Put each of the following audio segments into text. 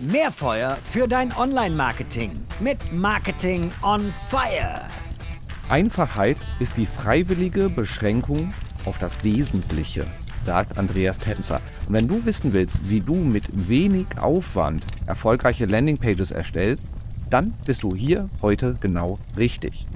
Mehr Feuer für dein Online-Marketing mit Marketing on Fire. Einfachheit ist die freiwillige Beschränkung auf das Wesentliche, sagt Andreas Tenzer. Und wenn du wissen willst, wie du mit wenig Aufwand erfolgreiche Landingpages erstellst, dann bist du hier heute genau richtig.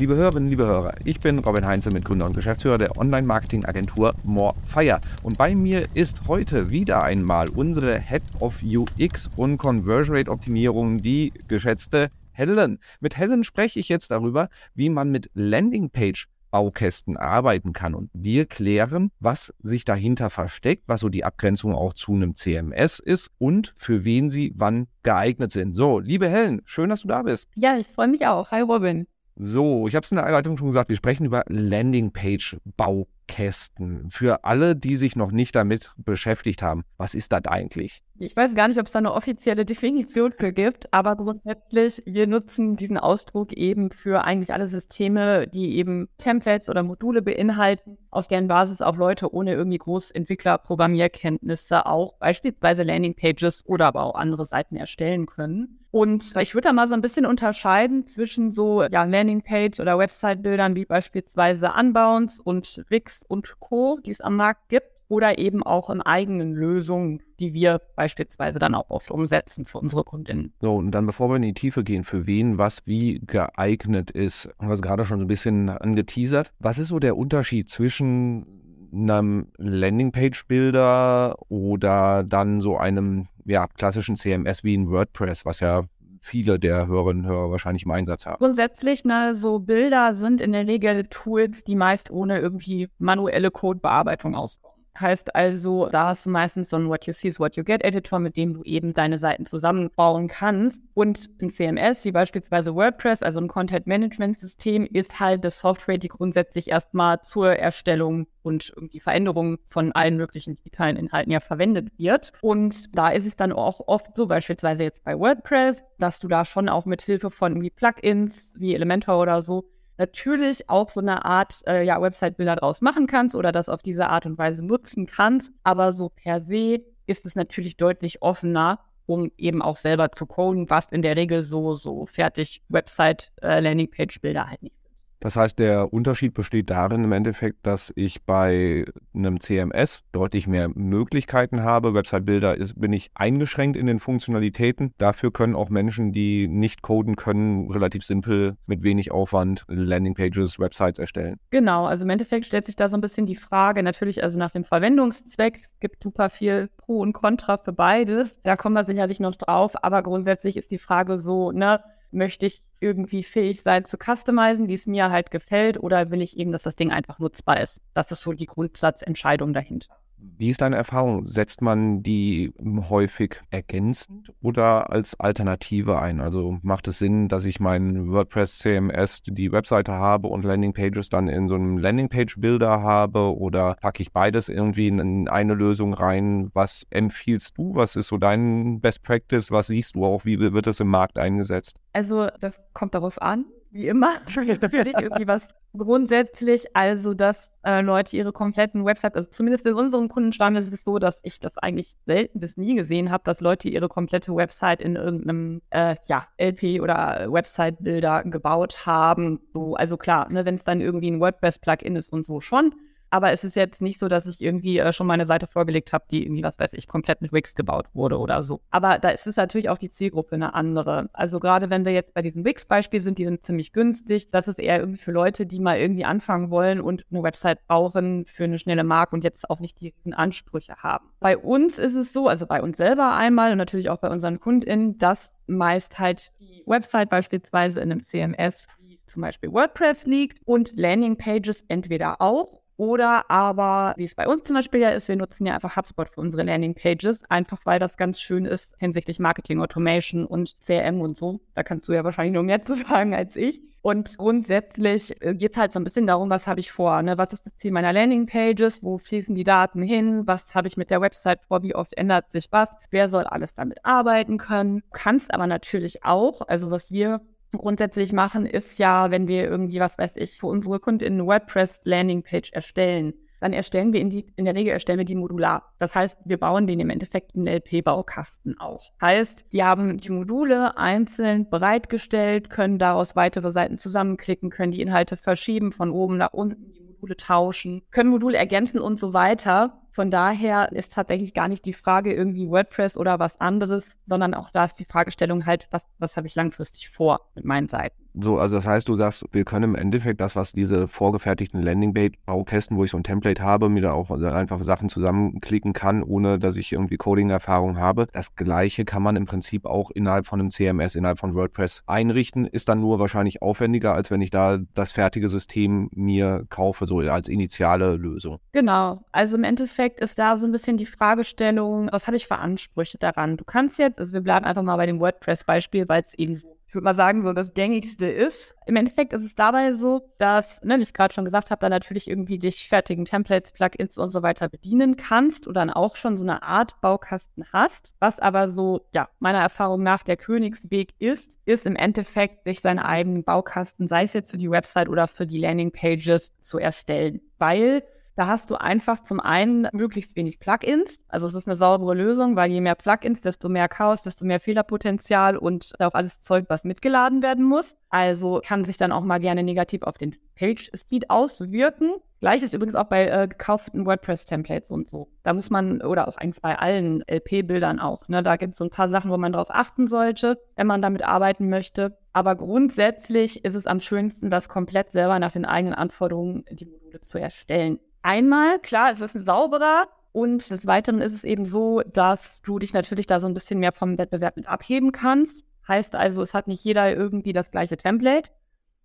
Liebe Hörerinnen, liebe Hörer, ich bin Robin Heinze, Mitgründer und Geschäftsführer der Online-Marketing-Agentur Morefire. Und bei mir ist heute wieder einmal unsere Head of UX und Conversion Rate Optimierung, die geschätzte Helen. Mit Helen spreche ich jetzt darüber, wie man mit Landingpage Baukästen arbeiten kann. Und wir klären, was sich dahinter versteckt, was so die Abgrenzung auch zu einem CMS ist und für wen sie wann geeignet sind. So, liebe Helen, schön, dass du da bist. Ja, ich freue mich auch. Hi Robin. So, ich habe es in der Einleitung schon gesagt, wir sprechen über Landingpage-Baukästen. Für alle, die sich noch nicht damit beschäftigt haben, was ist das eigentlich? Ich weiß gar nicht, ob es da eine offizielle Definition für gibt, aber grundsätzlich, wir nutzen diesen Ausdruck eben für eigentlich alle Systeme, die eben Templates oder Module beinhalten, auf deren Basis auch Leute ohne irgendwie Großentwickler Programmierkenntnisse auch beispielsweise Landingpages oder aber auch andere Seiten erstellen können. Und ich würde da mal so ein bisschen unterscheiden zwischen so ja, Landingpage oder Website-Bildern wie beispielsweise Unbounce und Wix und Co., die es am Markt gibt oder eben auch in eigenen Lösungen, die wir beispielsweise dann auch oft umsetzen für unsere Kundinnen. So, und dann bevor wir in die Tiefe gehen, für wen was wie geeignet ist, haben wir es gerade schon ein bisschen angeteasert. Was ist so der Unterschied zwischen einem Landingpage-Bilder oder dann so einem ja, klassischen CMS wie ein WordPress, was ja viele der Hörerinnen und Hörer wahrscheinlich im Einsatz haben. Grundsätzlich, ne, so Bilder sind in der Regel Tools, die meist ohne irgendwie manuelle Codebearbeitung auskommen. Heißt also, da hast du meistens so ein What You See is What You Get Editor, mit dem du eben deine Seiten zusammenbauen kannst. Und ein CMS, wie beispielsweise WordPress, also ein Content Management System, ist halt das Software, die grundsätzlich erstmal zur Erstellung und irgendwie Veränderung von allen möglichen digitalen Inhalten ja verwendet wird. Und da ist es dann auch oft so, beispielsweise jetzt bei WordPress, dass du da schon auch mit Hilfe von irgendwie Plugins wie Elementor oder so natürlich auch so eine Art äh, ja, Website-Bilder draus machen kannst oder das auf diese Art und Weise nutzen kannst. Aber so per se ist es natürlich deutlich offener, um eben auch selber zu coden, was in der Regel so, so fertig Website-Landingpage-Bilder äh, halt nicht das heißt, der Unterschied besteht darin im Endeffekt, dass ich bei einem CMS deutlich mehr Möglichkeiten habe. Website-Bilder bin ich eingeschränkt in den Funktionalitäten. Dafür können auch Menschen, die nicht coden können, relativ simpel mit wenig Aufwand Landingpages, Websites erstellen. Genau, also im Endeffekt stellt sich da so ein bisschen die Frage, natürlich also nach dem Verwendungszweck. Es gibt super viel Pro und Contra für beides. Da kommen wir sicherlich noch drauf, aber grundsätzlich ist die Frage so, ne, möchte ich irgendwie fähig sein zu customizen, wie es mir halt gefällt, oder will ich eben, dass das Ding einfach nutzbar ist? Das ist so die Grundsatzentscheidung dahinter. Wie ist deine Erfahrung? Setzt man die häufig ergänzend oder als Alternative ein? Also macht es Sinn, dass ich mein WordPress CMS, die Webseite habe und Landingpages dann in so einem Landingpage-Builder habe oder packe ich beides irgendwie in eine Lösung rein? Was empfiehlst du? Was ist so dein Best Practice? Was siehst du auch? Wie wird das im Markt eingesetzt? Also das kommt darauf an wie immer, natürlich irgendwie was grundsätzlich, also dass äh, Leute ihre kompletten Websites, also zumindest in unserem Kundenstamm ist es so, dass ich das eigentlich selten bis nie gesehen habe, dass Leute ihre komplette Website in irgendeinem äh, ja, LP oder Website-Bilder gebaut haben. So, also klar, ne, wenn es dann irgendwie ein WordPress-Plugin ist und so schon. Aber es ist jetzt nicht so, dass ich irgendwie äh, schon meine Seite vorgelegt habe, die irgendwie, was weiß ich, komplett mit Wix gebaut wurde oder so. Aber da ist es natürlich auch die Zielgruppe eine andere. Also gerade wenn wir jetzt bei diesem Wix-Beispiel sind, die sind ziemlich günstig. Das ist eher irgendwie für Leute, die mal irgendwie anfangen wollen und eine Website brauchen für eine schnelle Marke und jetzt auch nicht die Ansprüche haben. Bei uns ist es so, also bei uns selber einmal und natürlich auch bei unseren KundInnen, dass meist halt die Website beispielsweise in einem CMS wie zum Beispiel WordPress liegt und Landingpages entweder auch oder aber, wie es bei uns zum Beispiel ja ist, wir nutzen ja einfach HubSpot für unsere Landingpages, einfach weil das ganz schön ist hinsichtlich Marketing Automation und CRM und so. Da kannst du ja wahrscheinlich noch mehr zu sagen als ich. Und grundsätzlich äh, geht es halt so ein bisschen darum, was habe ich vor? Ne? Was ist das Ziel meiner Landingpages? Wo fließen die Daten hin? Was habe ich mit der Website vor? Wie oft ändert sich was? Wer soll alles damit arbeiten können? Du kannst aber natürlich auch, also was wir grundsätzlich machen, ist ja, wenn wir irgendwie, was weiß ich, für unsere Kunden eine WordPress Landingpage erstellen, dann erstellen wir in, die, in der Regel erstellen wir die modular. Das heißt, wir bauen den im Endeffekt in LP-Baukasten auch. Heißt, die haben die Module einzeln bereitgestellt, können daraus weitere Seiten zusammenklicken, können die Inhalte verschieben von oben nach unten, Module tauschen, können Module ergänzen und so weiter. Von daher ist tatsächlich gar nicht die Frage irgendwie WordPress oder was anderes, sondern auch da ist die Fragestellung halt, was, was habe ich langfristig vor mit meinen Seiten. So, also das heißt, du sagst, wir können im Endeffekt das, was diese vorgefertigten Landingpage-Baukästen, wo ich so ein Template habe, mir da auch einfach Sachen zusammenklicken kann, ohne dass ich irgendwie Coding-Erfahrung habe. Das gleiche kann man im Prinzip auch innerhalb von einem CMS, innerhalb von WordPress einrichten, ist dann nur wahrscheinlich aufwendiger, als wenn ich da das fertige System mir kaufe, so als initiale Lösung. Genau. Also im Endeffekt ist da so ein bisschen die Fragestellung, was habe ich für Ansprüche daran? Du kannst jetzt, also wir bleiben einfach mal bei dem WordPress-Beispiel, weil es eben so ich würde mal sagen, so das gängigste ist. Im Endeffekt ist es dabei so, dass, ne, wie ich gerade schon gesagt habe, da natürlich irgendwie dich fertigen Templates, Plugins und so weiter bedienen kannst oder dann auch schon so eine Art Baukasten hast. Was aber so, ja, meiner Erfahrung nach der Königsweg ist, ist im Endeffekt, sich seinen eigenen Baukasten, sei es jetzt für die Website oder für die Landingpages, zu erstellen. Weil da hast du einfach zum einen möglichst wenig Plugins. Also es ist eine saubere Lösung, weil je mehr Plugins, desto mehr Chaos, desto mehr Fehlerpotenzial und auch alles Zeug, was mitgeladen werden muss. Also kann sich dann auch mal gerne negativ auf den Page Speed auswirken. Gleiches übrigens auch bei äh, gekauften WordPress-Templates und so. Da muss man, oder auch eigentlich bei allen LP-Bildern auch, ne? da gibt es so ein paar Sachen, wo man drauf achten sollte, wenn man damit arbeiten möchte. Aber grundsätzlich ist es am schönsten, das komplett selber nach den eigenen Anforderungen die Module zu erstellen. Einmal, klar, es ist ein sauberer und des Weiteren ist es eben so, dass du dich natürlich da so ein bisschen mehr vom Wettbewerb mit abheben kannst. Heißt also, es hat nicht jeder irgendwie das gleiche Template.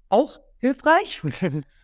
Auch hilfreich.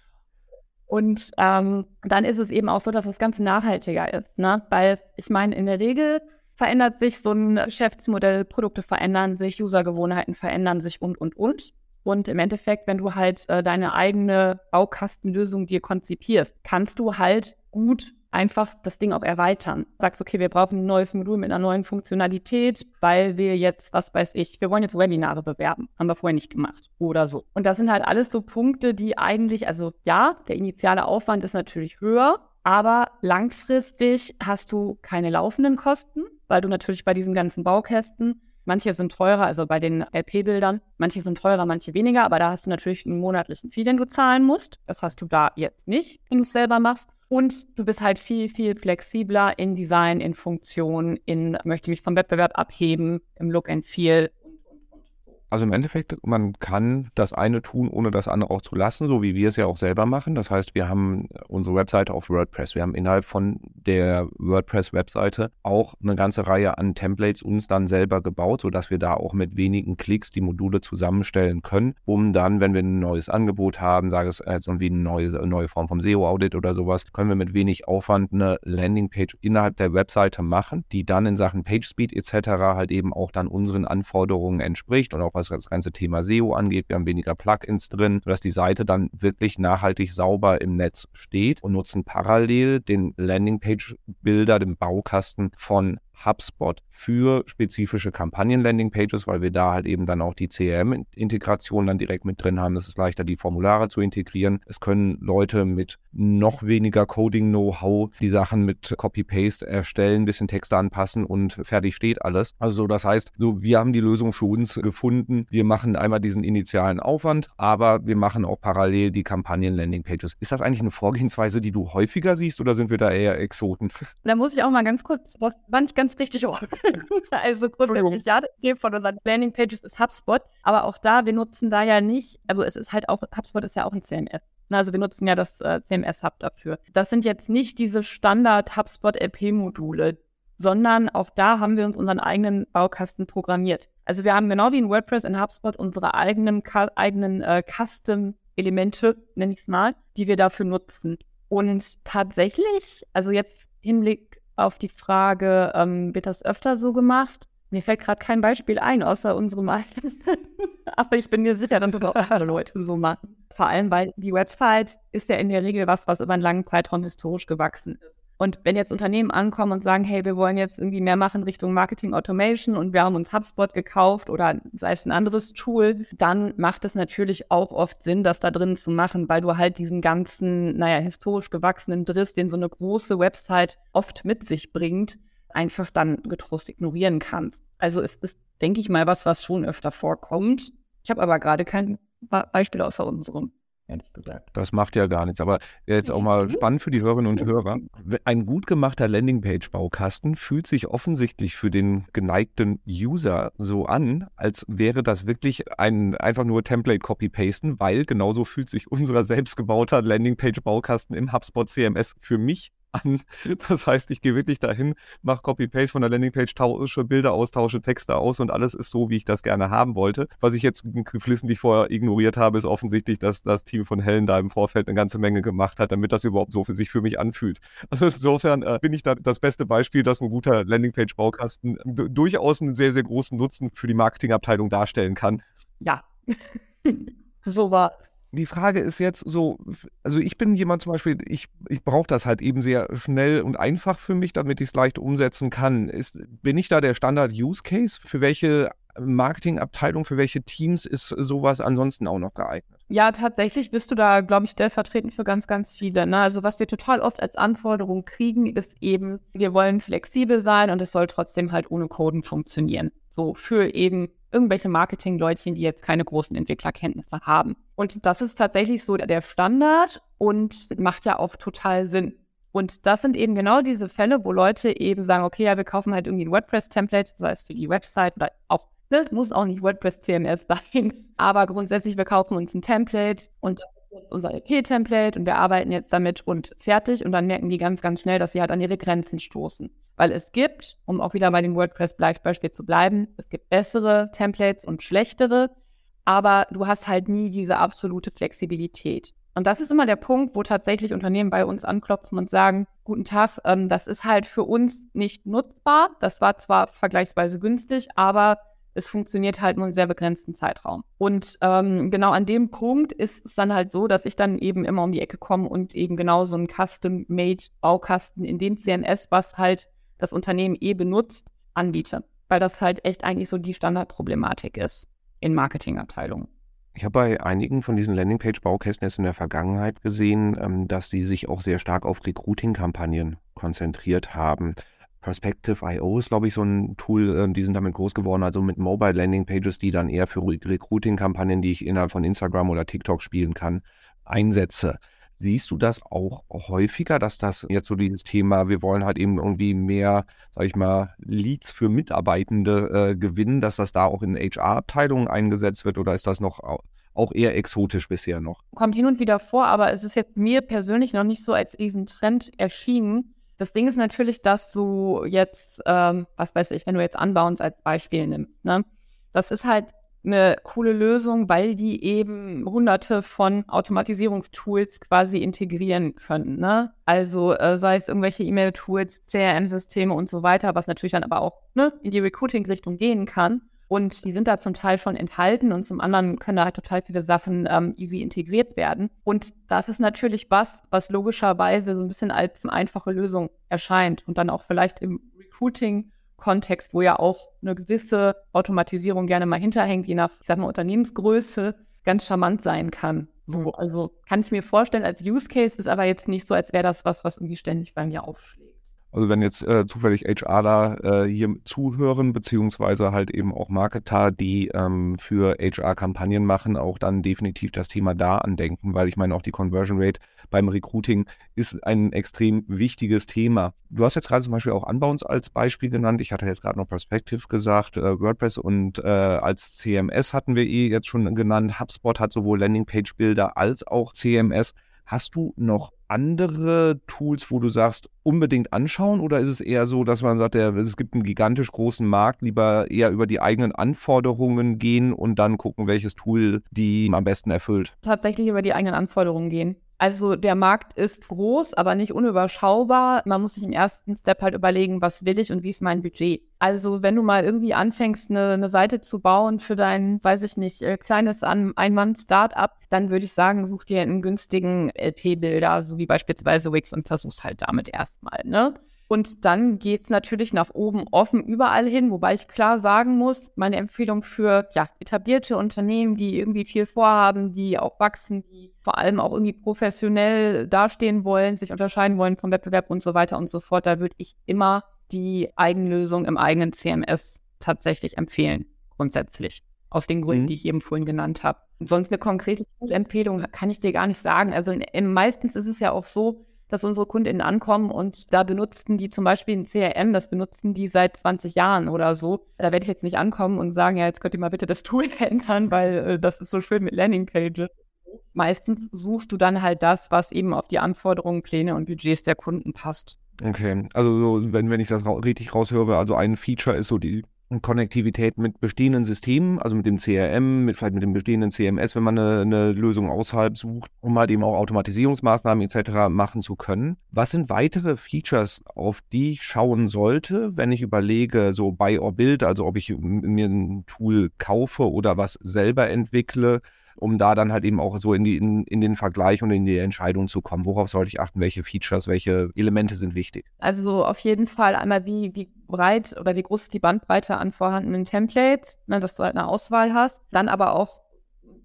und ähm, dann ist es eben auch so, dass das Ganze nachhaltiger ist. Ne? Weil ich meine, in der Regel verändert sich so ein Geschäftsmodell, Produkte verändern sich, Usergewohnheiten verändern sich und, und, und. Und im Endeffekt, wenn du halt äh, deine eigene Baukastenlösung dir konzipierst, kannst du halt gut einfach das Ding auch erweitern. Sagst, okay, wir brauchen ein neues Modul mit einer neuen Funktionalität, weil wir jetzt, was weiß ich, wir wollen jetzt Webinare bewerben. Haben wir vorher nicht gemacht oder so. Und das sind halt alles so Punkte, die eigentlich, also ja, der initiale Aufwand ist natürlich höher, aber langfristig hast du keine laufenden Kosten, weil du natürlich bei diesen ganzen Baukästen Manche sind teurer, also bei den LP-Bildern, manche sind teurer, manche weniger, aber da hast du natürlich einen monatlichen Fee, den du zahlen musst. Das hast du da jetzt nicht, wenn du es selber machst. Und du bist halt viel, viel flexibler in Design, in Funktion, in möchte mich vom Wettbewerb abheben, im Look and Feel also im Endeffekt, man kann das eine tun, ohne das andere auch zu lassen, so wie wir es ja auch selber machen. Das heißt, wir haben unsere Webseite auf WordPress. Wir haben innerhalb von der WordPress-Webseite auch eine ganze Reihe an Templates uns dann selber gebaut, sodass wir da auch mit wenigen Klicks die Module zusammenstellen können, um dann, wenn wir ein neues Angebot haben, sage es jetzt irgendwie eine neue, neue Form vom SEO-Audit oder sowas, können wir mit wenig Aufwand eine Landingpage innerhalb der Webseite machen, die dann in Sachen PageSpeed etc. halt eben auch dann unseren Anforderungen entspricht und auch was das ganze Thema SEO angeht. Wir haben weniger Plugins drin, sodass die Seite dann wirklich nachhaltig sauber im Netz steht und nutzen parallel den Landingpage-Bilder, den Baukasten von HubSpot für spezifische Kampagnen-Landing-Pages, weil wir da halt eben dann auch die CRM-Integration dann direkt mit drin haben. Es ist leichter, die Formulare zu integrieren. Es können Leute mit noch weniger Coding-Know-how die Sachen mit Copy-Paste erstellen, ein bisschen Texte anpassen und fertig steht alles. Also das heißt, so, wir haben die Lösung für uns gefunden. Wir machen einmal diesen initialen Aufwand, aber wir machen auch parallel die Kampagnen-Landing-Pages. Ist das eigentlich eine Vorgehensweise, die du häufiger siehst oder sind wir da eher Exoten? Da muss ich auch mal ganz kurz, was war nicht ganz ganz richtig hoch. also grundsätzlich, ja, das von unseren Landing Pages ist HubSpot, aber auch da, wir nutzen da ja nicht, also es ist halt auch, HubSpot ist ja auch ein CMS. Also wir nutzen ja das äh, CMS-Hub dafür. Das sind jetzt nicht diese Standard-HubSpot-LP-Module, sondern auch da haben wir uns unseren eigenen Baukasten programmiert. Also wir haben genau wie in WordPress in HubSpot unsere eigenen, eigenen äh, Custom-Elemente, nenne ich es mal, die wir dafür nutzen. Und tatsächlich, also jetzt Hinblick auf die Frage, ähm, wird das öfter so gemacht? Mir fällt gerade kein Beispiel ein, außer unserem eigenen. Aber ich bin mir sicher, dass das auch andere Leute so machen. Vor allem, weil die Website ist ja in der Regel was, was über einen langen Zeitraum historisch gewachsen ist. Und wenn jetzt Unternehmen ankommen und sagen, hey, wir wollen jetzt irgendwie mehr machen Richtung Marketing Automation und wir haben uns HubSpot gekauft oder sei es ein anderes Tool, dann macht es natürlich auch oft Sinn, das da drin zu machen, weil du halt diesen ganzen, naja, historisch gewachsenen Driss, den so eine große Website oft mit sich bringt, einfach dann getrost ignorieren kannst. Also es ist, denke ich mal, was, was schon öfter vorkommt. Ich habe aber gerade kein Beispiel außer unserem ehrlich gesagt. Das macht ja gar nichts. Aber jetzt auch mal spannend für die Hörerinnen und Hörer. Ein gut gemachter Landingpage-Baukasten fühlt sich offensichtlich für den geneigten User so an, als wäre das wirklich ein einfach nur Template-Copy-Pasten, weil genauso fühlt sich unser selbstgebauter Landingpage-Baukasten im HubSpot CMS für mich an. Das heißt, ich gehe wirklich dahin, mache Copy-Paste von der Landingpage, tausche Bilder aus, tausche Texte aus und alles ist so, wie ich das gerne haben wollte. Was ich jetzt geflissentlich vorher ignoriert habe, ist offensichtlich, dass das Team von Helen da im Vorfeld eine ganze Menge gemacht hat, damit das überhaupt so für sich für mich anfühlt. Also insofern äh, bin ich da das beste Beispiel, dass ein guter Landingpage-Baukasten durchaus einen sehr, sehr großen Nutzen für die Marketingabteilung darstellen kann. Ja, so war die Frage ist jetzt so, also ich bin jemand zum Beispiel, ich, ich brauche das halt eben sehr schnell und einfach für mich, damit ich es leicht umsetzen kann. Ist, bin ich da der Standard-Use-Case? Für welche Marketingabteilung, für welche Teams ist sowas ansonsten auch noch geeignet? Ja, tatsächlich bist du da, glaube ich, stellvertretend für ganz, ganz viele. Ne? Also was wir total oft als Anforderung kriegen, ist eben, wir wollen flexibel sein und es soll trotzdem halt ohne Coden funktionieren. So für eben irgendwelche Marketingleutchen, die jetzt keine großen Entwicklerkenntnisse haben. Und das ist tatsächlich so der Standard und macht ja auch total Sinn. Und das sind eben genau diese Fälle, wo Leute eben sagen, okay, ja, wir kaufen halt irgendwie ein WordPress-Template, sei es für die Website oder auch, ne, muss auch nicht WordPress-CMS sein, aber grundsätzlich, wir kaufen uns ein Template und unser EP-Template und wir arbeiten jetzt damit und fertig und dann merken die ganz, ganz schnell, dass sie halt an ihre Grenzen stoßen. Weil es gibt, um auch wieder bei dem WordPress-Beispiel zu bleiben, es gibt bessere Templates und schlechtere, aber du hast halt nie diese absolute Flexibilität. Und das ist immer der Punkt, wo tatsächlich Unternehmen bei uns anklopfen und sagen, guten Tag, ähm, das ist halt für uns nicht nutzbar. Das war zwar vergleichsweise günstig, aber es funktioniert halt nur in sehr begrenzten Zeitraum. Und ähm, genau an dem Punkt ist es dann halt so, dass ich dann eben immer um die Ecke komme und eben genau so einen Custom-Made-Baukasten in dem CMS, was halt das Unternehmen eh benutzt, anbiete. Weil das halt echt eigentlich so die Standardproblematik ist in Marketingabteilungen. Ich habe bei einigen von diesen Landingpage-Baukästen jetzt in der Vergangenheit gesehen, ähm, dass die sich auch sehr stark auf Recruiting-Kampagnen konzentriert haben. Perspective.io ist, glaube ich, so ein Tool, ähm, die sind damit groß geworden, also mit Mobile Landing Pages, die dann eher für Recruiting-Kampagnen, die ich innerhalb von Instagram oder TikTok spielen kann, einsetze. Siehst du das auch häufiger, dass das jetzt so dieses Thema, wir wollen halt eben irgendwie mehr, sag ich mal, Leads für Mitarbeitende äh, gewinnen, dass das da auch in HR-Abteilungen eingesetzt wird oder ist das noch auch eher exotisch bisher noch? Kommt hin und wieder vor, aber es ist jetzt mir persönlich noch nicht so als Riesentrend erschienen. Das Ding ist natürlich, dass du jetzt, ähm, was weiß ich, wenn du jetzt Unbounce als Beispiel nimmst, ne? Das ist halt eine coole Lösung, weil die eben hunderte von Automatisierungstools quasi integrieren können. Ne? Also äh, sei es irgendwelche E-Mail-Tools, CRM-Systeme und so weiter, was natürlich dann aber auch ne, in die Recruiting-Richtung gehen kann. Und die sind da zum Teil schon enthalten und zum anderen können da halt total viele Sachen ähm, easy integriert werden. Und das ist natürlich was, was logischerweise so ein bisschen als eine einfache Lösung erscheint und dann auch vielleicht im Recruiting Kontext, wo ja auch eine gewisse Automatisierung gerne mal hinterhängt, je nach, ich sag mal, Unternehmensgröße, ganz charmant sein kann. So, also kann ich mir vorstellen, als Use Case ist aber jetzt nicht so, als wäre das was, was irgendwie ständig bei mir aufschlägt. Also wenn jetzt äh, zufällig HRler äh, hier zuhören, beziehungsweise halt eben auch Marketer, die ähm, für HR-Kampagnen machen, auch dann definitiv das Thema da andenken, weil ich meine, auch die Conversion Rate beim Recruiting ist ein extrem wichtiges Thema. Du hast jetzt gerade zum Beispiel auch Unbounce als Beispiel genannt. Ich hatte jetzt gerade noch Perspective gesagt, äh, WordPress und äh, als CMS hatten wir eh jetzt schon genannt. HubSpot hat sowohl Landingpage-Bilder als auch CMS. Hast du noch andere Tools, wo du sagst, unbedingt anschauen? Oder ist es eher so, dass man sagt, es gibt einen gigantisch großen Markt, lieber eher über die eigenen Anforderungen gehen und dann gucken, welches Tool die am besten erfüllt? Tatsächlich über die eigenen Anforderungen gehen. Also der Markt ist groß, aber nicht unüberschaubar. Man muss sich im ersten Step halt überlegen, was will ich und wie ist mein Budget. Also wenn du mal irgendwie anfängst, eine, eine Seite zu bauen für dein, weiß ich nicht, äh, kleines Ein-Mann-Startup, dann würde ich sagen, such dir einen günstigen LP-Bilder, so wie beispielsweise Wix und versuch's halt damit erstmal, ne? Und dann geht es natürlich nach oben offen überall hin, wobei ich klar sagen muss, meine Empfehlung für ja, etablierte Unternehmen, die irgendwie viel vorhaben, die auch wachsen, die vor allem auch irgendwie professionell dastehen wollen, sich unterscheiden wollen vom Wettbewerb und so weiter und so fort, da würde ich immer die Eigenlösung im eigenen CMS tatsächlich empfehlen, grundsätzlich. Aus den Gründen, mhm. die ich eben vorhin genannt habe. Sonst eine konkrete Tool-Empfehlung kann ich dir gar nicht sagen. Also in, in, meistens ist es ja auch so, dass unsere KundInnen ankommen und da benutzen die zum Beispiel ein CRM, das benutzen die seit 20 Jahren oder so. Da werde ich jetzt nicht ankommen und sagen, ja, jetzt könnt ihr mal bitte das Tool ändern, weil äh, das ist so schön mit Landingpages. Meistens suchst du dann halt das, was eben auf die Anforderungen, Pläne und Budgets der Kunden passt. Okay, also so, wenn, wenn ich das ra richtig raushöre, also ein Feature ist so die Konnektivität mit bestehenden Systemen, also mit dem CRM, mit vielleicht mit dem bestehenden CMS, wenn man eine, eine, Lösung außerhalb sucht, um halt eben auch Automatisierungsmaßnahmen etc. machen zu können. Was sind weitere Features, auf die ich schauen sollte, wenn ich überlege, so Buy or Build, also ob ich mir ein Tool kaufe oder was selber entwickle? Um da dann halt eben auch so in, die, in, in den Vergleich und in die Entscheidung zu kommen. Worauf sollte ich achten? Welche Features, welche Elemente sind wichtig? Also auf jeden Fall einmal, wie, wie breit oder wie groß ist die Bandbreite an vorhandenen Templates, ne, dass du halt eine Auswahl hast. Dann aber auch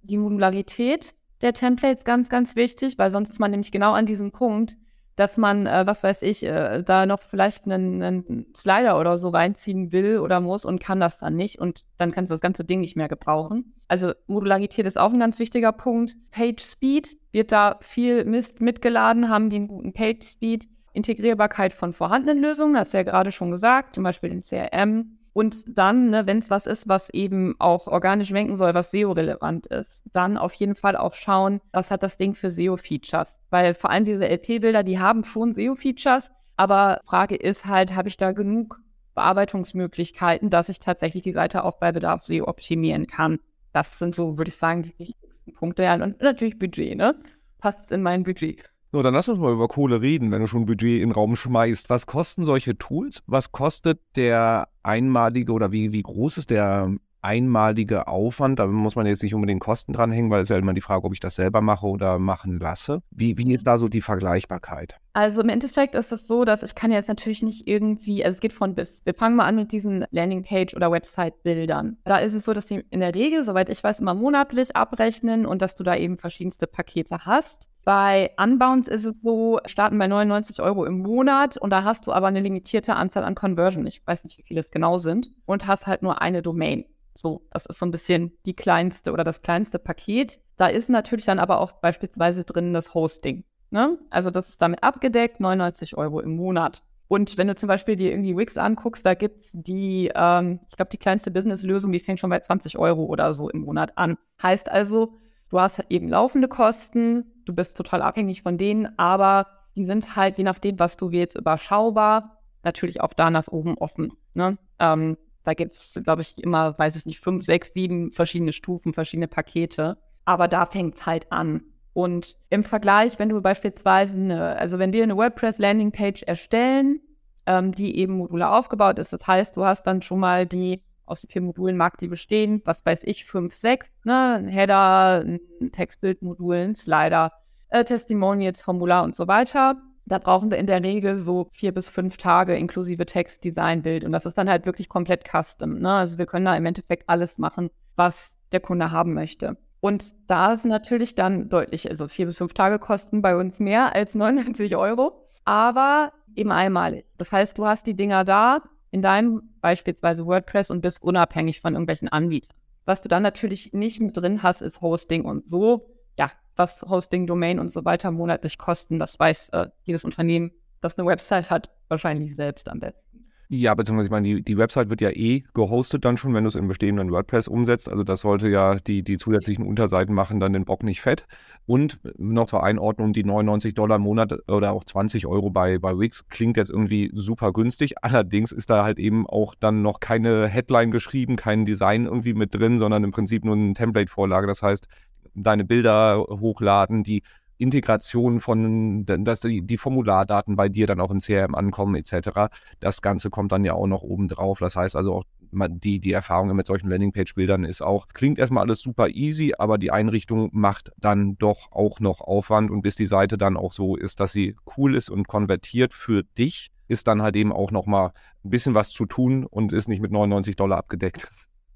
die Modularität der Templates ganz, ganz wichtig, weil sonst ist man nämlich genau an diesem Punkt, dass man, äh, was weiß ich, äh, da noch vielleicht einen, einen, Slider oder so reinziehen will oder muss und kann das dann nicht und dann kannst du das ganze Ding nicht mehr gebrauchen. Also Modularität ist auch ein ganz wichtiger Punkt. Page Speed wird da viel Mist mitgeladen, haben die einen guten Page Speed. Integrierbarkeit von vorhandenen Lösungen, hast du ja gerade schon gesagt, zum Beispiel im CRM. Und dann, ne, wenn es was ist, was eben auch organisch schwenken soll, was SEO-relevant ist, dann auf jeden Fall auch schauen, was hat das Ding für SEO-Features. Weil vor allem diese LP-Bilder, die haben schon SEO-Features, aber Frage ist halt, habe ich da genug Bearbeitungsmöglichkeiten, dass ich tatsächlich die Seite auch bei Bedarf SEO optimieren kann. Das sind so, würde ich sagen, die wichtigsten Punkte. Ja, und natürlich Budget, ne? Passt in mein Budget. So, dann lass uns mal über Kohle reden, wenn du schon Budget in den Raum schmeißt. Was kosten solche Tools? Was kostet der einmalige oder wie, wie groß ist der einmalige Aufwand? Da muss man jetzt nicht unbedingt Kosten dranhängen, weil es ja immer die Frage, ob ich das selber mache oder machen lasse. Wie, wie ist da so die Vergleichbarkeit? Also im Endeffekt ist es so, dass ich kann jetzt natürlich nicht irgendwie, also es geht von bis. Wir fangen mal an mit diesen Landingpage- oder Website-Bildern. Da ist es so, dass die in der Regel, soweit ich weiß, immer monatlich abrechnen und dass du da eben verschiedenste Pakete hast. Bei Unbounce ist es so, starten bei 99 Euro im Monat und da hast du aber eine limitierte Anzahl an Conversion. Ich weiß nicht, wie viele es genau sind. Und hast halt nur eine Domain. So, das ist so ein bisschen die kleinste oder das kleinste Paket. Da ist natürlich dann aber auch beispielsweise drin das Hosting. Ne? Also das ist damit abgedeckt, 99 Euro im Monat. Und wenn du zum Beispiel dir irgendwie Wix anguckst, da gibt es die, ähm, ich glaube, die kleinste Business-Lösung, die fängt schon bei 20 Euro oder so im Monat an. Heißt also, Du hast eben laufende Kosten, du bist total abhängig von denen, aber die sind halt, je nachdem, was du willst, überschaubar, natürlich auch da nach oben offen. Ne? Ähm, da gibt es, glaube ich, immer, weiß ich nicht, fünf, sechs, sieben verschiedene Stufen, verschiedene Pakete. Aber da fängt es halt an. Und im Vergleich, wenn du beispielsweise, eine, also wenn wir eine WordPress-Landingpage erstellen, ähm, die eben modular aufgebaut ist, das heißt, du hast dann schon mal die aus den vier Modulen mag die bestehen, was weiß ich, fünf, sechs, ne? Ein Header, ein Textbildmodul, ein Slider, äh, Testimonials, Formular und so weiter. Da brauchen wir in der Regel so vier bis fünf Tage inklusive Text, Design, Bild. Und das ist dann halt wirklich komplett custom. Ne? Also wir können da im Endeffekt alles machen, was der Kunde haben möchte. Und da ist natürlich dann deutlich, also vier bis fünf Tage kosten bei uns mehr als 99 Euro, aber eben einmalig. Das heißt, du hast die Dinger da, in deinem beispielsweise WordPress und bist unabhängig von irgendwelchen Anbietern. Was du dann natürlich nicht mit drin hast, ist Hosting und so. Ja, was Hosting, Domain und so weiter monatlich kosten, das weiß äh, jedes Unternehmen, das eine Website hat, wahrscheinlich selbst am besten. Ja, beziehungsweise ich meine, die, die Website wird ja eh gehostet dann schon, wenn du es im bestehenden WordPress umsetzt. Also das sollte ja die, die zusätzlichen Unterseiten machen dann den Bock nicht fett. Und noch zur Einordnung, die 99 Dollar im Monat oder auch 20 Euro bei, bei Wix klingt jetzt irgendwie super günstig. Allerdings ist da halt eben auch dann noch keine Headline geschrieben, kein Design irgendwie mit drin, sondern im Prinzip nur eine Template-Vorlage. Das heißt, deine Bilder hochladen, die Integration von, dass die, die, Formulardaten bei dir dann auch im CRM ankommen etc. Das Ganze kommt dann ja auch noch oben drauf. Das heißt also auch die, die Erfahrung mit solchen Landingpage-Bildern ist auch, klingt erstmal alles super easy, aber die Einrichtung macht dann doch auch noch Aufwand und bis die Seite dann auch so ist, dass sie cool ist und konvertiert für dich, ist dann halt eben auch nochmal ein bisschen was zu tun und ist nicht mit 99 Dollar abgedeckt.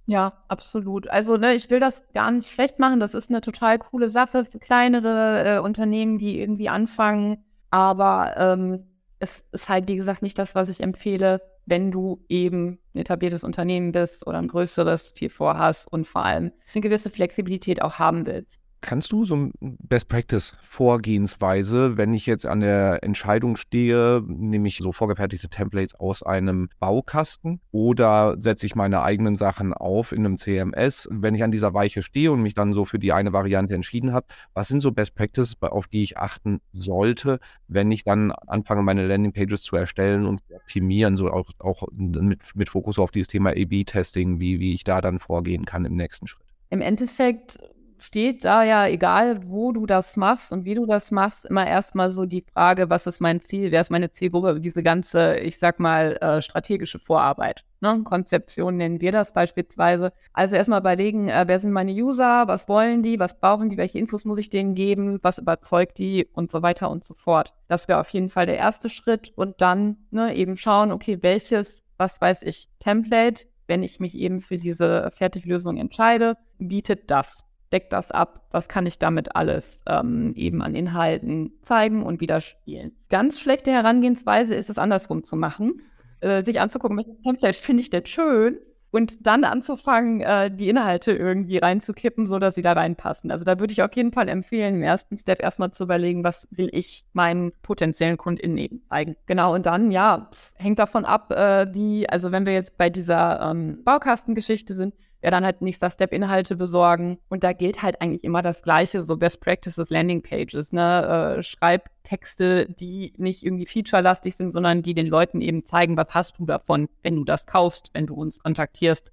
Ja, absolut. Also ne, ich will das gar nicht schlecht machen. Das ist eine total coole Sache für kleinere äh, Unternehmen, die irgendwie anfangen. Aber ähm, es ist halt, wie gesagt, nicht das, was ich empfehle, wenn du eben ein etabliertes Unternehmen bist oder ein größeres, viel vorhast und vor allem eine gewisse Flexibilität auch haben willst. Kannst du so ein Best Practice Vorgehensweise, wenn ich jetzt an der Entscheidung stehe, nehme ich so vorgefertigte Templates aus einem Baukasten oder setze ich meine eigenen Sachen auf in einem CMS, wenn ich an dieser Weiche stehe und mich dann so für die eine Variante entschieden habe, was sind so Best Practices, auf die ich achten sollte, wenn ich dann anfange, meine Landing Pages zu erstellen und optimieren, so auch, auch mit, mit Fokus auf dieses Thema A-B-Testing, wie, wie ich da dann vorgehen kann im nächsten Schritt? Im Endeffekt steht da ja, egal wo du das machst und wie du das machst, immer erstmal so die Frage, was ist mein Ziel, wer ist meine Zielgruppe, diese ganze, ich sag mal, äh, strategische Vorarbeit. Ne? Konzeption nennen wir das beispielsweise. Also erstmal überlegen, äh, wer sind meine User, was wollen die, was brauchen die, welche Infos muss ich denen geben, was überzeugt die und so weiter und so fort. Das wäre auf jeden Fall der erste Schritt und dann ne, eben schauen, okay, welches, was weiß ich, Template, wenn ich mich eben für diese Fertiglösung entscheide, bietet das deckt das ab, was kann ich damit alles ähm, eben an Inhalten zeigen und wieder spielen. Ganz schlechte Herangehensweise ist es andersrum zu machen, äh, sich anzugucken, welches Template finde ich denn schön und dann anzufangen, äh, die Inhalte irgendwie reinzukippen, so dass sie da reinpassen. Also da würde ich auf jeden Fall empfehlen, im ersten Step erstmal zu überlegen, was will ich meinen potenziellen KundInnen eben zeigen. Genau, und dann, ja, hängt davon ab, äh, wie, also wenn wir jetzt bei dieser ähm, Baukastengeschichte sind, ja dann halt nächster Step Inhalte besorgen. Und da gilt halt eigentlich immer das Gleiche, so Best Practices Landing Pages, ne? Äh, schreib Texte, die nicht irgendwie featurelastig sind, sondern die den Leuten eben zeigen, was hast du davon, wenn du das kaufst, wenn du uns kontaktierst,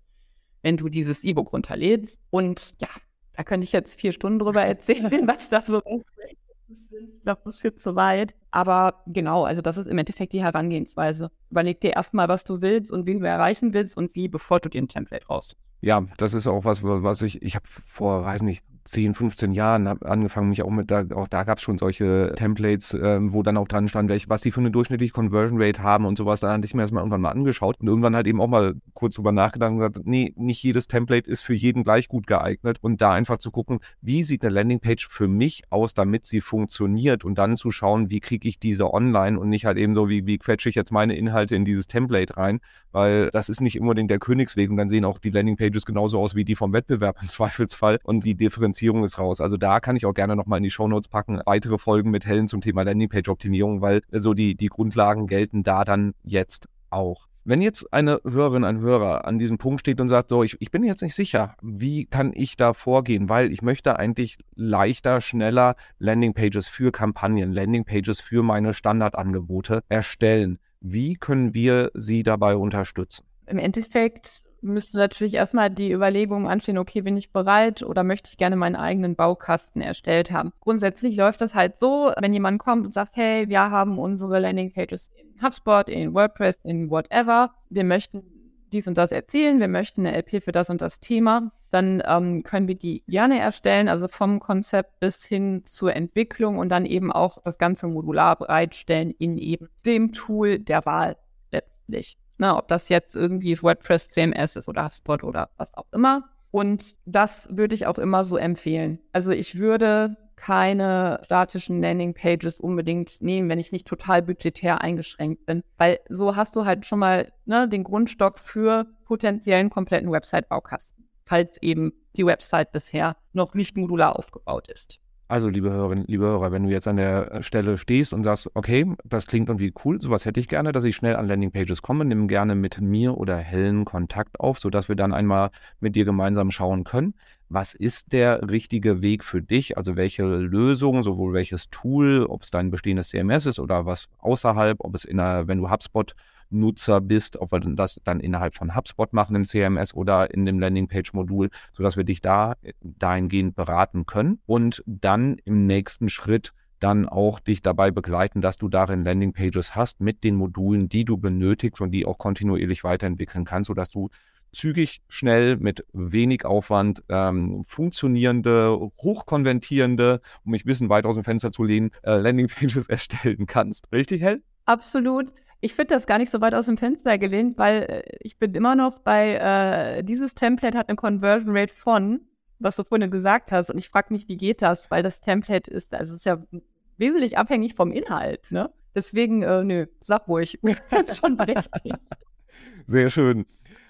wenn du dieses E-Book runterlädst. Und ja, da könnte ich jetzt vier Stunden drüber erzählen, was da so ist. Ich glaube, das führt zu weit. Aber genau, also das ist im Endeffekt die Herangehensweise. Überleg dir erstmal, was du willst und wen du erreichen willst und wie, bevor du dir ein Template raus ja, das ist auch was, was ich, ich habe vor, weiß nicht, 10, 15 Jahren habe angefangen, mich auch mit, da, auch da gab es schon solche Templates, äh, wo dann auch dran stand, welch, was die für eine durchschnittliche Conversion Rate haben und sowas. Da hatte ich mir das mal irgendwann mal angeschaut und irgendwann halt eben auch mal kurz drüber nachgedacht und gesagt, nee, nicht jedes Template ist für jeden gleich gut geeignet. Und da einfach zu gucken, wie sieht eine Landingpage für mich aus, damit sie funktioniert? Und dann zu schauen, wie kriege ich diese online und nicht halt eben so, wie, wie quetsche ich jetzt meine Inhalte in dieses Template rein, weil das ist nicht unbedingt der Königsweg und dann sehen auch die Landingpages genauso aus wie die vom Wettbewerb im Zweifelsfall. Und die Differenzierung Optimierung ist raus. Also da kann ich auch gerne nochmal in die Shownotes packen, weitere Folgen mit Helen zum Thema Landingpage-Optimierung, weil so die, die Grundlagen gelten da dann jetzt auch. Wenn jetzt eine Hörerin, ein Hörer an diesem Punkt steht und sagt, so, ich, ich bin jetzt nicht sicher, wie kann ich da vorgehen, weil ich möchte eigentlich leichter, schneller Landingpages für Kampagnen, Landingpages für meine Standardangebote erstellen. Wie können wir sie dabei unterstützen? Im Endeffekt müsste natürlich erstmal die Überlegung anstehen, okay, bin ich bereit oder möchte ich gerne meinen eigenen Baukasten erstellt haben. Grundsätzlich läuft das halt so, wenn jemand kommt und sagt, hey, wir haben unsere Landingpages in HubSpot, in WordPress, in whatever, wir möchten dies und das erzielen, wir möchten eine LP für das und das Thema, dann ähm, können wir die gerne erstellen, also vom Konzept bis hin zur Entwicklung und dann eben auch das ganze modular bereitstellen in eben dem Tool der Wahl letztlich. Ne, ob das jetzt irgendwie WordPress CMS ist oder HubSpot oder was auch immer. Und das würde ich auch immer so empfehlen. Also ich würde keine statischen Landing-Pages unbedingt nehmen, wenn ich nicht total budgetär eingeschränkt bin. Weil so hast du halt schon mal ne, den Grundstock für potenziellen kompletten Website-Baukasten, falls eben die Website bisher noch nicht modular aufgebaut ist. Also, liebe Hörerinnen, liebe Hörer, wenn du jetzt an der Stelle stehst und sagst, okay, das klingt irgendwie cool, sowas hätte ich gerne, dass ich schnell an Landingpages komme, nimm gerne mit mir oder Helen Kontakt auf, sodass wir dann einmal mit dir gemeinsam schauen können, was ist der richtige Weg für dich, also welche Lösung, sowohl welches Tool, ob es dein bestehendes CMS ist oder was außerhalb, ob es in einer, wenn du HubSpot Nutzer bist, ob wir das dann innerhalb von HubSpot machen im CMS oder in dem Landingpage-Modul, sodass wir dich da äh, dahingehend beraten können und dann im nächsten Schritt dann auch dich dabei begleiten, dass du darin Landingpages hast mit den Modulen, die du benötigst und die auch kontinuierlich weiterentwickeln kannst, sodass du zügig, schnell, mit wenig Aufwand ähm, funktionierende, hochkonvertierende, um mich ein bisschen weit aus dem Fenster zu lehnen, äh, Landingpages erstellen kannst. Richtig, Hell? Absolut. Ich finde das gar nicht so weit aus dem Fenster gelehnt, weil äh, ich bin immer noch bei, äh, dieses Template hat eine Conversion Rate von, was du vorhin gesagt hast. Und ich frage mich, wie geht das? Weil das Template ist, also ist ja wesentlich abhängig vom Inhalt, ne? Deswegen, äh, nö, sag ruhig. Schon richtig. Sehr schön.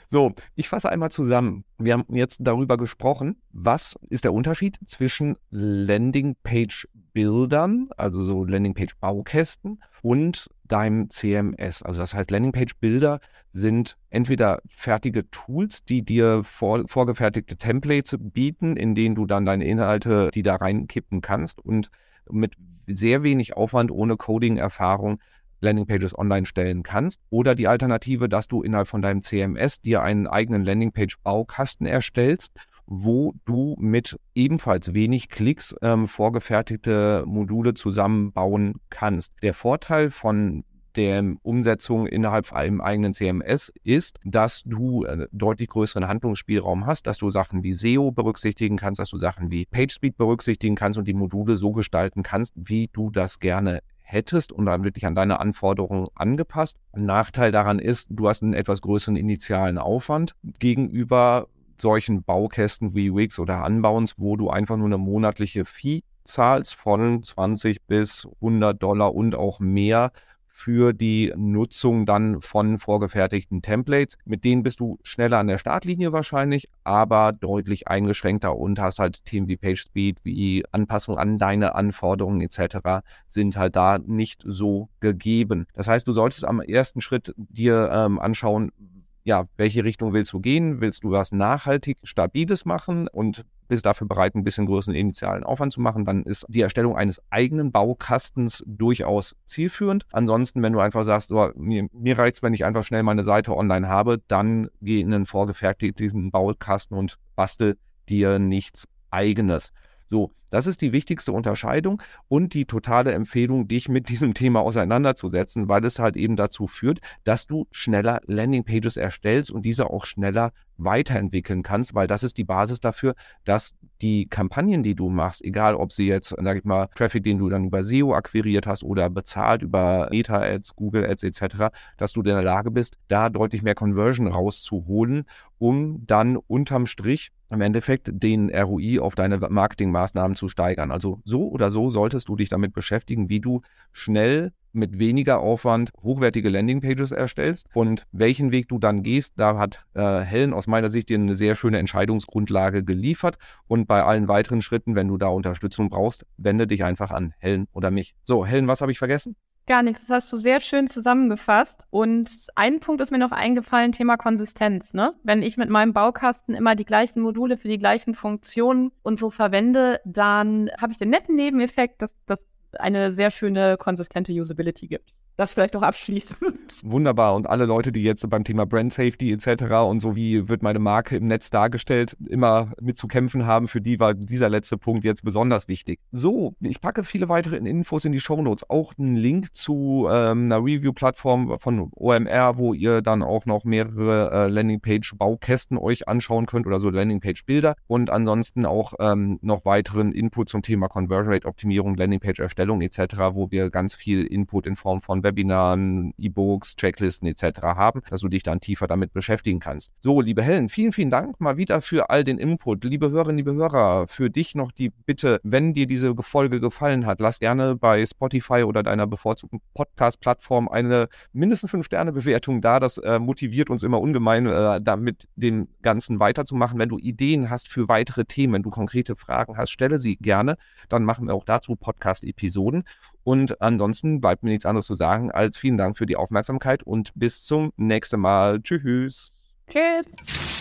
So, ich fasse einmal zusammen. Wir haben jetzt darüber gesprochen, was ist der Unterschied zwischen Landingpage-Bildern, also so Landingpage-Baukästen und deinem CMS. Also das heißt, Landingpage-Bilder sind entweder fertige Tools, die dir vor, vorgefertigte Templates bieten, in denen du dann deine Inhalte, die da reinkippen kannst und mit sehr wenig Aufwand, ohne Coding-Erfahrung Landingpages online stellen kannst. Oder die Alternative, dass du innerhalb von deinem CMS dir einen eigenen Landingpage-Baukasten erstellst, wo du mit ebenfalls wenig Klicks ähm, vorgefertigte Module zusammenbauen kannst. Der Vorteil von der Umsetzung innerhalb einem eigenen CMS ist, dass du äh, deutlich größeren Handlungsspielraum hast, dass du Sachen wie SEO berücksichtigen kannst, dass du Sachen wie PageSpeed berücksichtigen kannst und die Module so gestalten kannst, wie du das gerne hättest und dann wirklich an deine Anforderungen angepasst. Ein Nachteil daran ist, du hast einen etwas größeren initialen Aufwand gegenüber solchen Baukästen wie Wix oder Unbounce, wo du einfach nur eine monatliche Fee zahlst von 20 bis 100 Dollar und auch mehr für die Nutzung dann von vorgefertigten Templates. Mit denen bist du schneller an der Startlinie wahrscheinlich, aber deutlich eingeschränkter und hast halt Themen wie PageSpeed, wie Anpassung an deine Anforderungen etc. sind halt da nicht so gegeben. Das heißt, du solltest am ersten Schritt dir ähm, anschauen, ja, welche Richtung willst du gehen? Willst du was nachhaltig Stabiles machen und bist dafür bereit, ein bisschen größeren initialen Aufwand zu machen, dann ist die Erstellung eines eigenen Baukastens durchaus zielführend. Ansonsten, wenn du einfach sagst, oh, mir, mir reicht es, wenn ich einfach schnell meine Seite online habe, dann geh in einen vorgefertigten Baukasten und bastel dir nichts eigenes. So, das ist die wichtigste Unterscheidung und die totale Empfehlung, dich mit diesem Thema auseinanderzusetzen, weil es halt eben dazu führt, dass du schneller Landingpages erstellst und diese auch schneller weiterentwickeln kannst, weil das ist die Basis dafür, dass die Kampagnen, die du machst, egal ob sie jetzt, sag ich mal, Traffic, den du dann über SEO akquiriert hast oder bezahlt über Meta-Ads, Google-Ads etc., dass du in der Lage bist, da deutlich mehr Conversion rauszuholen, um dann unterm Strich im Endeffekt den ROI auf deine Marketingmaßnahmen zu steigern. Also so oder so solltest du dich damit beschäftigen, wie du schnell mit weniger Aufwand hochwertige Landingpages erstellst und welchen Weg du dann gehst, da hat äh, Helen aus meiner Sicht dir eine sehr schöne Entscheidungsgrundlage geliefert und bei allen weiteren Schritten, wenn du da Unterstützung brauchst, wende dich einfach an Helen oder mich. So, Helen, was habe ich vergessen? Gar nichts. Das hast du sehr schön zusammengefasst. Und ein Punkt ist mir noch eingefallen, Thema Konsistenz. Ne? Wenn ich mit meinem Baukasten immer die gleichen Module für die gleichen Funktionen und so verwende, dann habe ich den netten Nebeneffekt, dass das eine sehr schöne, konsistente Usability gibt. Das vielleicht noch abschließend. Wunderbar. Und alle Leute, die jetzt beim Thema Brand Safety etc. und so wie wird meine Marke im Netz dargestellt, immer mit zu kämpfen haben, für die war dieser letzte Punkt jetzt besonders wichtig. So, ich packe viele weitere Infos in die Show Notes. Auch einen Link zu ähm, einer Review-Plattform von OMR, wo ihr dann auch noch mehrere äh, Landingpage-Baukästen euch anschauen könnt oder so Landingpage-Bilder. Und ansonsten auch ähm, noch weiteren Input zum Thema Conversion Rate-Optimierung, Landingpage-Erstellung etc., wo wir ganz viel Input in Form von Webinaren, E-Books, Checklisten etc. haben, dass du dich dann tiefer damit beschäftigen kannst. So, liebe Helen, vielen, vielen Dank mal wieder für all den Input. Liebe Hörerinnen, liebe Hörer, für dich noch die Bitte, wenn dir diese Folge gefallen hat, lass gerne bei Spotify oder deiner bevorzugten Podcast-Plattform eine mindestens 5-Sterne-Bewertung da. Das äh, motiviert uns immer ungemein, äh, damit dem Ganzen weiterzumachen. Wenn du Ideen hast für weitere Themen, wenn du konkrete Fragen hast, stelle sie gerne. Dann machen wir auch dazu Podcast-Episoden. Und ansonsten bleibt mir nichts anderes zu sagen sagen als vielen Dank für die Aufmerksamkeit und bis zum nächsten Mal. Tschüss. Tschüss.